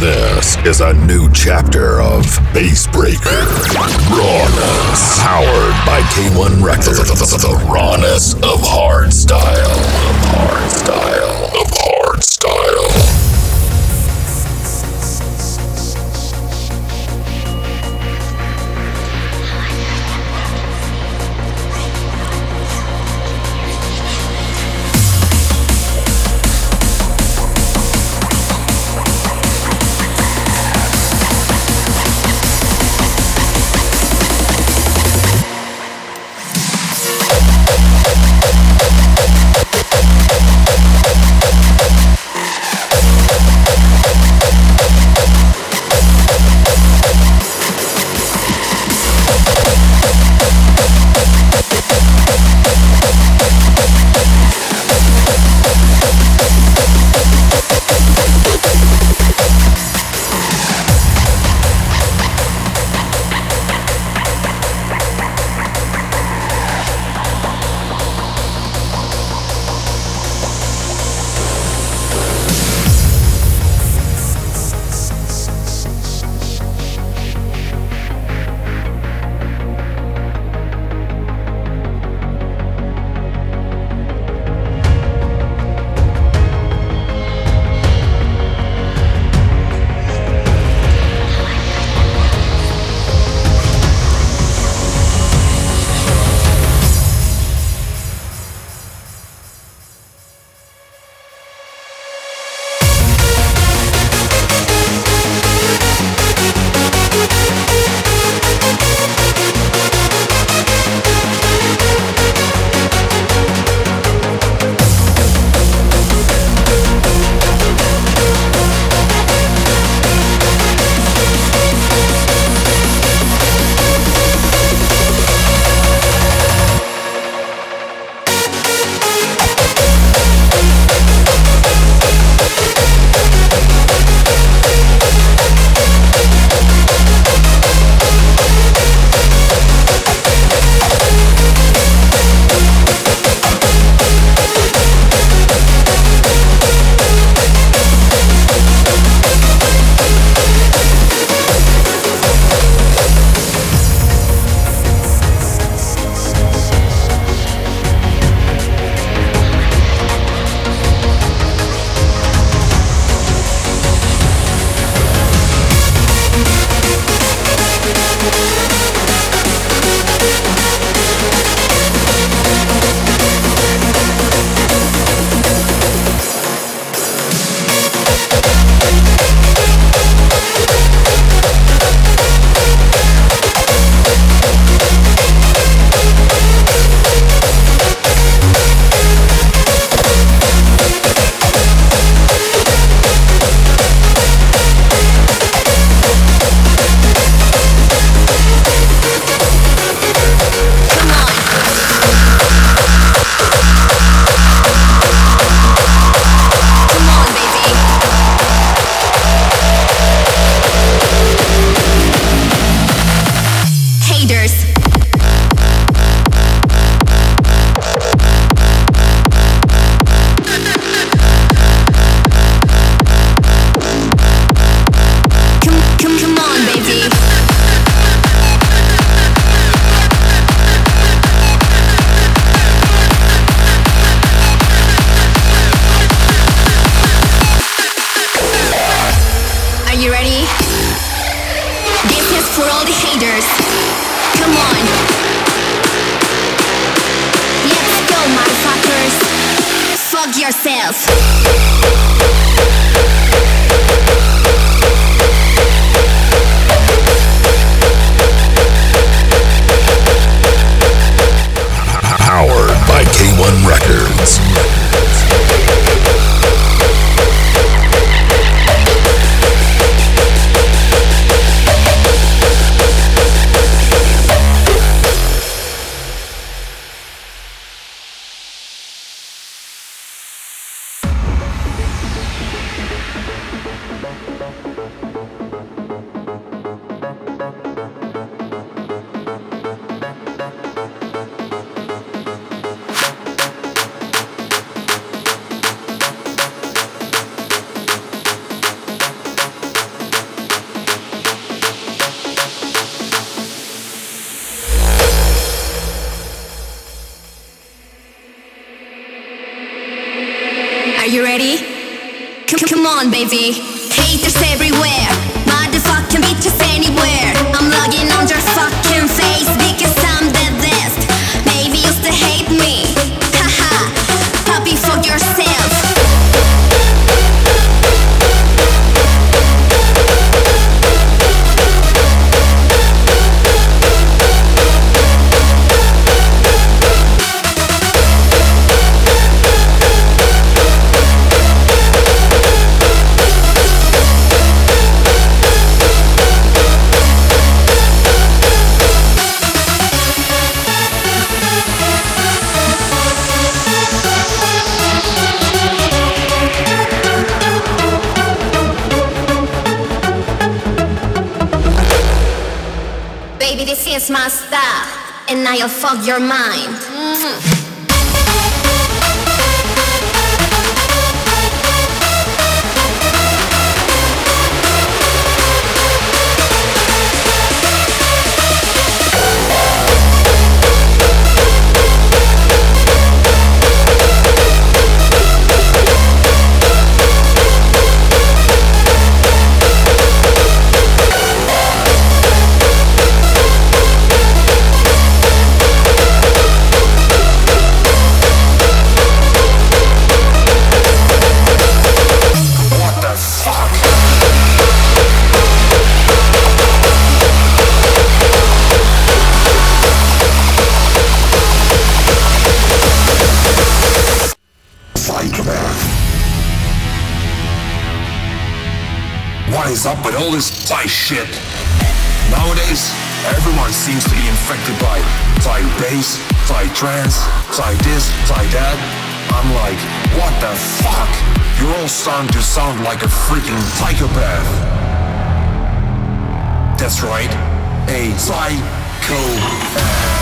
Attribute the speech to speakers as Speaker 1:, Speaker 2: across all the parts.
Speaker 1: This is a new chapter of Bassbreaker. Rawness. Powered by K1 Recordz. The rawness of hardstyle. Of hardstyle. Of hardstyle.
Speaker 2: I'll fuck your mind. Mhm.
Speaker 3: Is up with all this Psy shit? Nowadays, everyone seems to be infected by Psy bass, Psy trance, Psy this, Psy that. I'm like, what the fuck? You're all starting to sound like a freaking psychopath. That's right, a psychopath.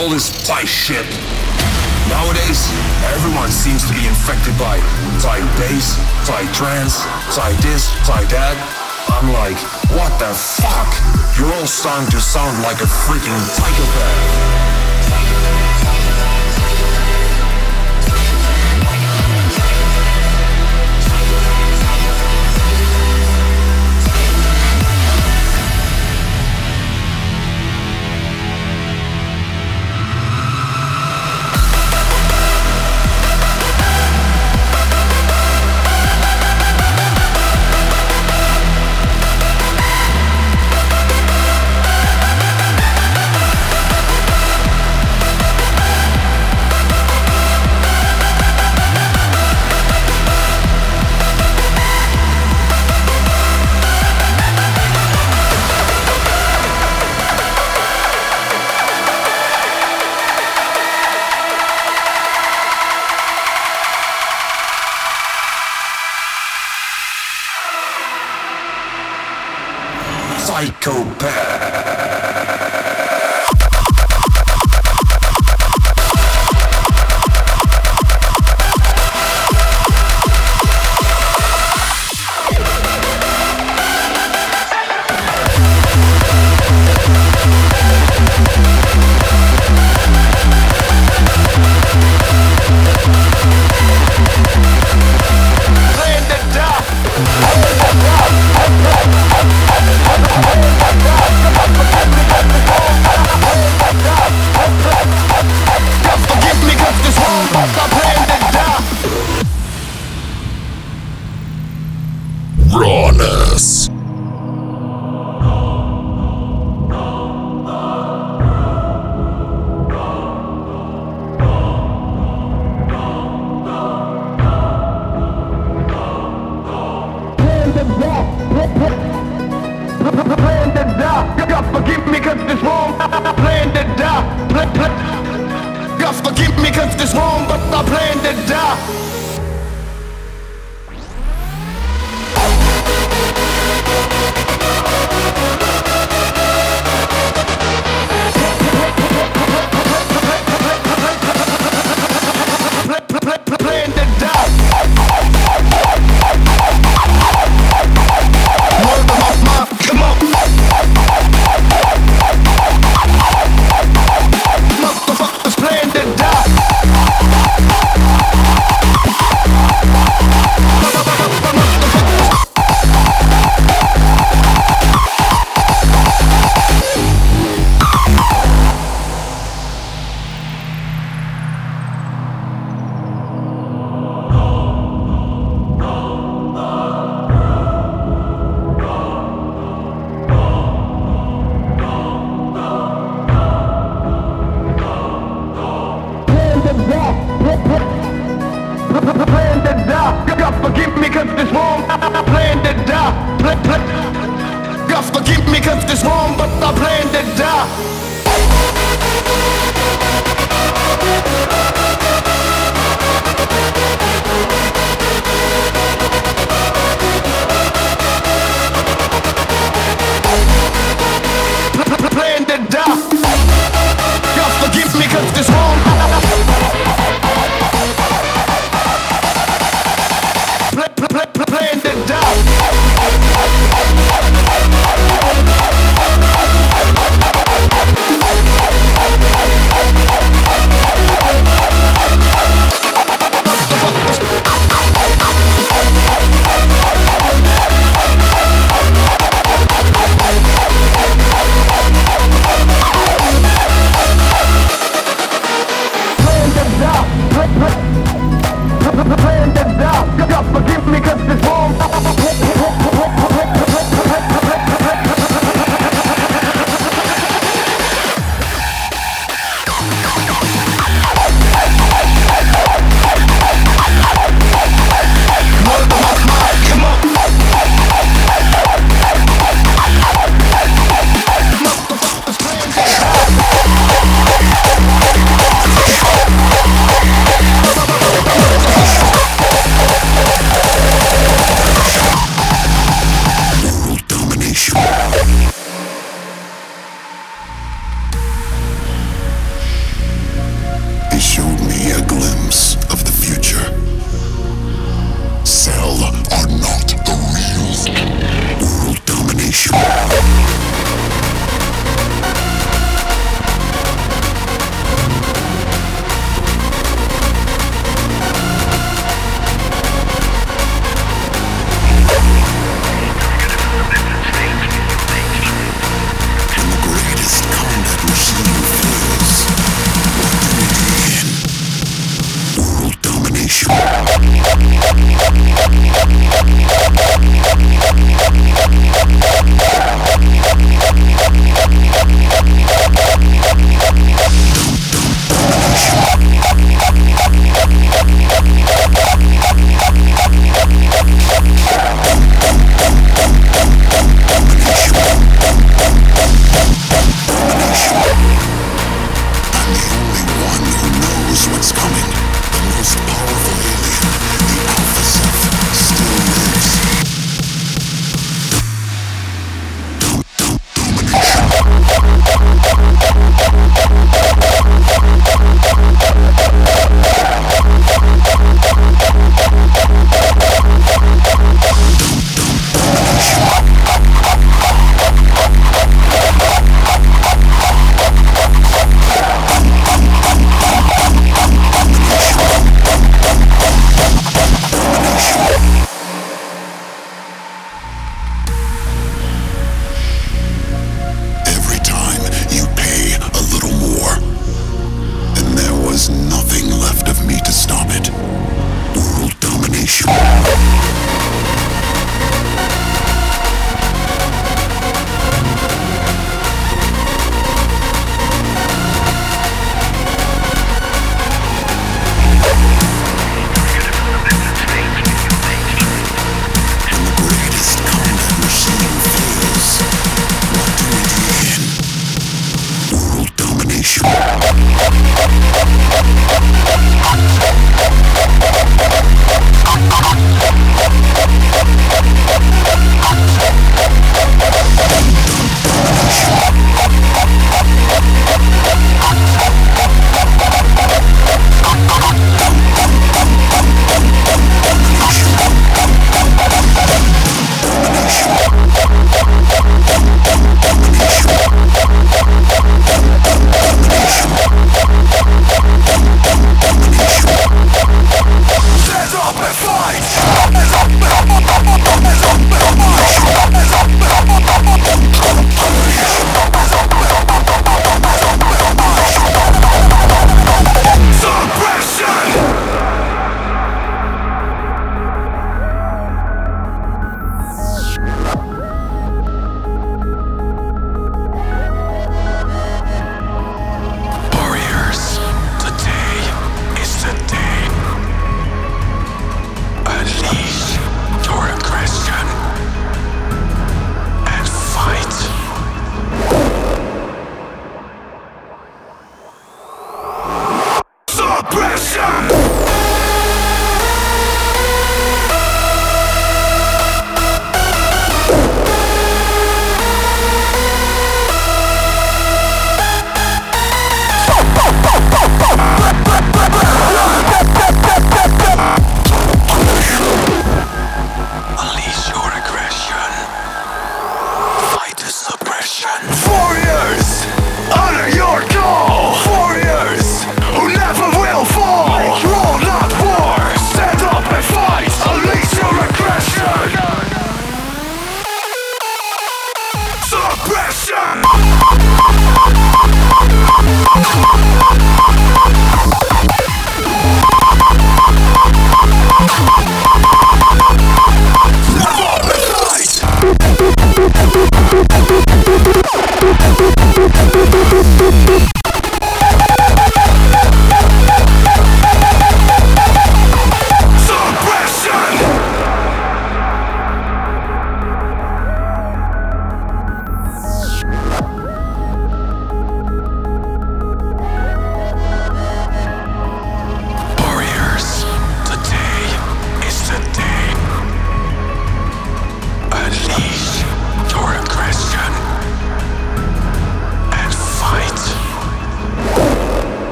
Speaker 3: All this Psy shit? Nowadays, everyone seems to be infected by Psy bass, Psy trance, Psy this, Psy that. I'm like, what the fuck? You're all starting to sound like a freaking psychopath.
Speaker 4: forgive me cause it's wrong, but I
Speaker 5: planned it
Speaker 6: down.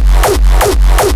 Speaker 6: Ah!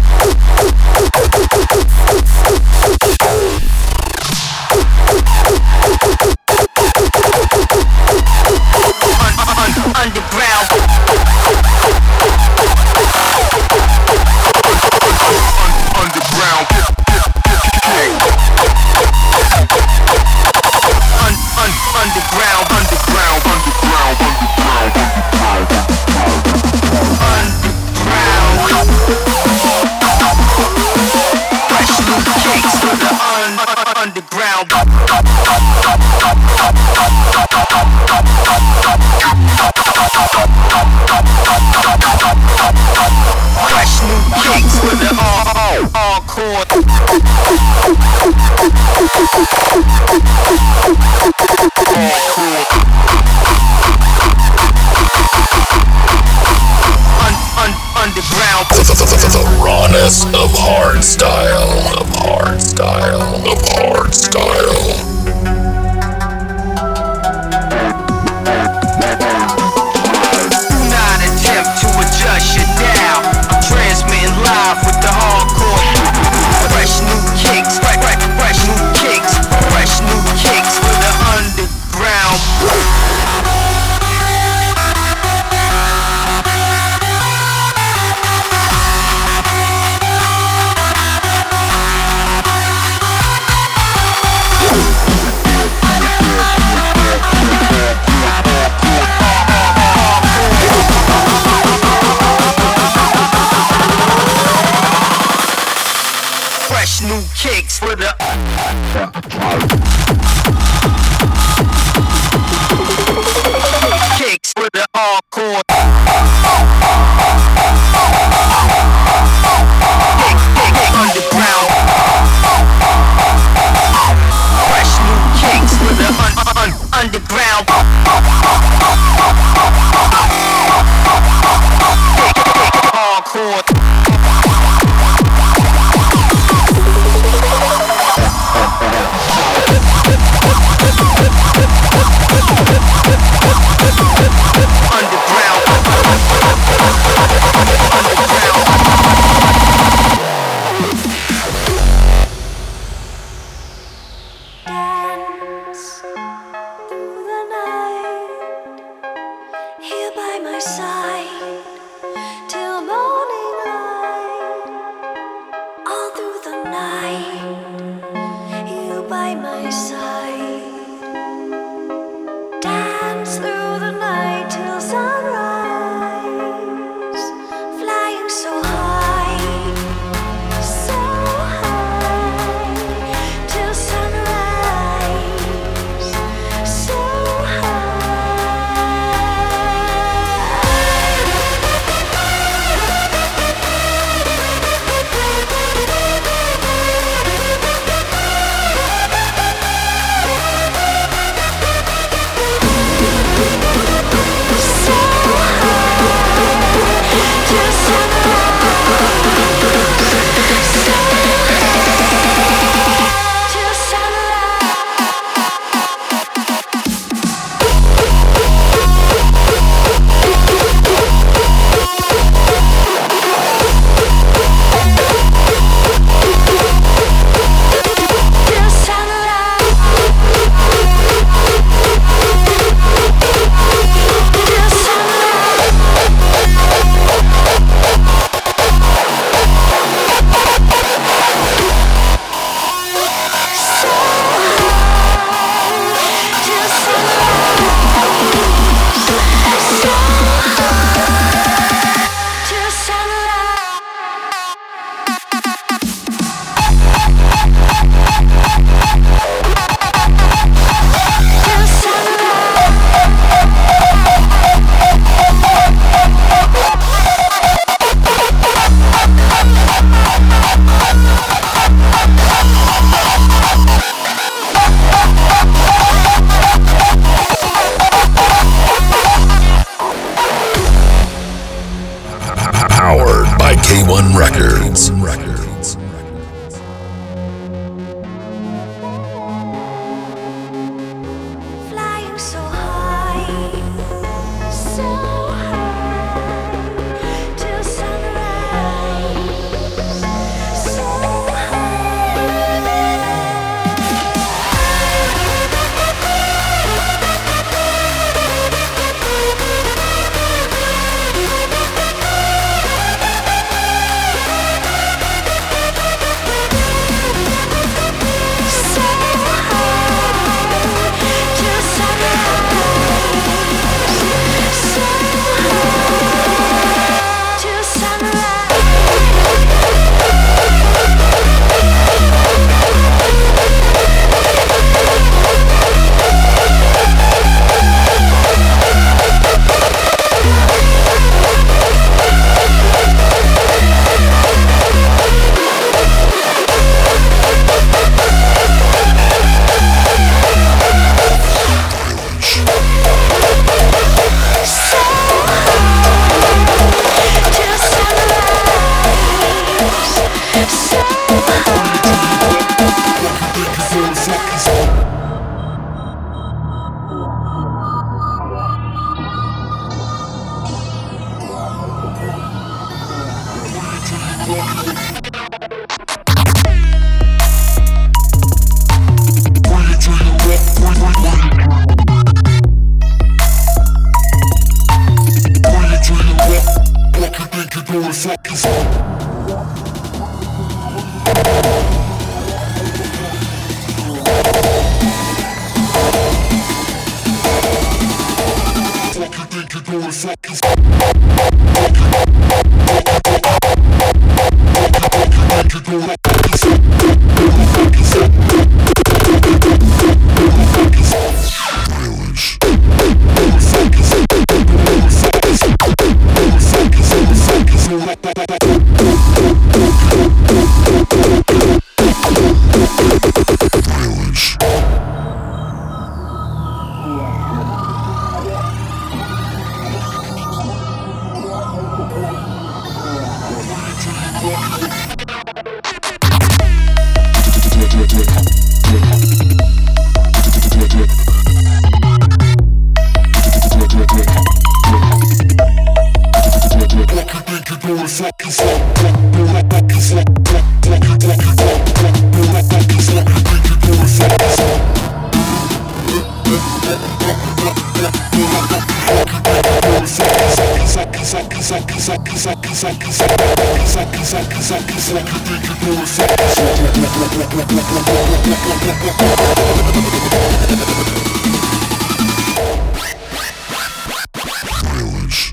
Speaker 6: Violence.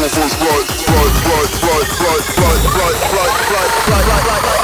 Speaker 6: I
Speaker 1: draw first blood. Blood, blood, blood, blood, blood, blood, blood, blood, blood, blood, blood, blood, blood, blood,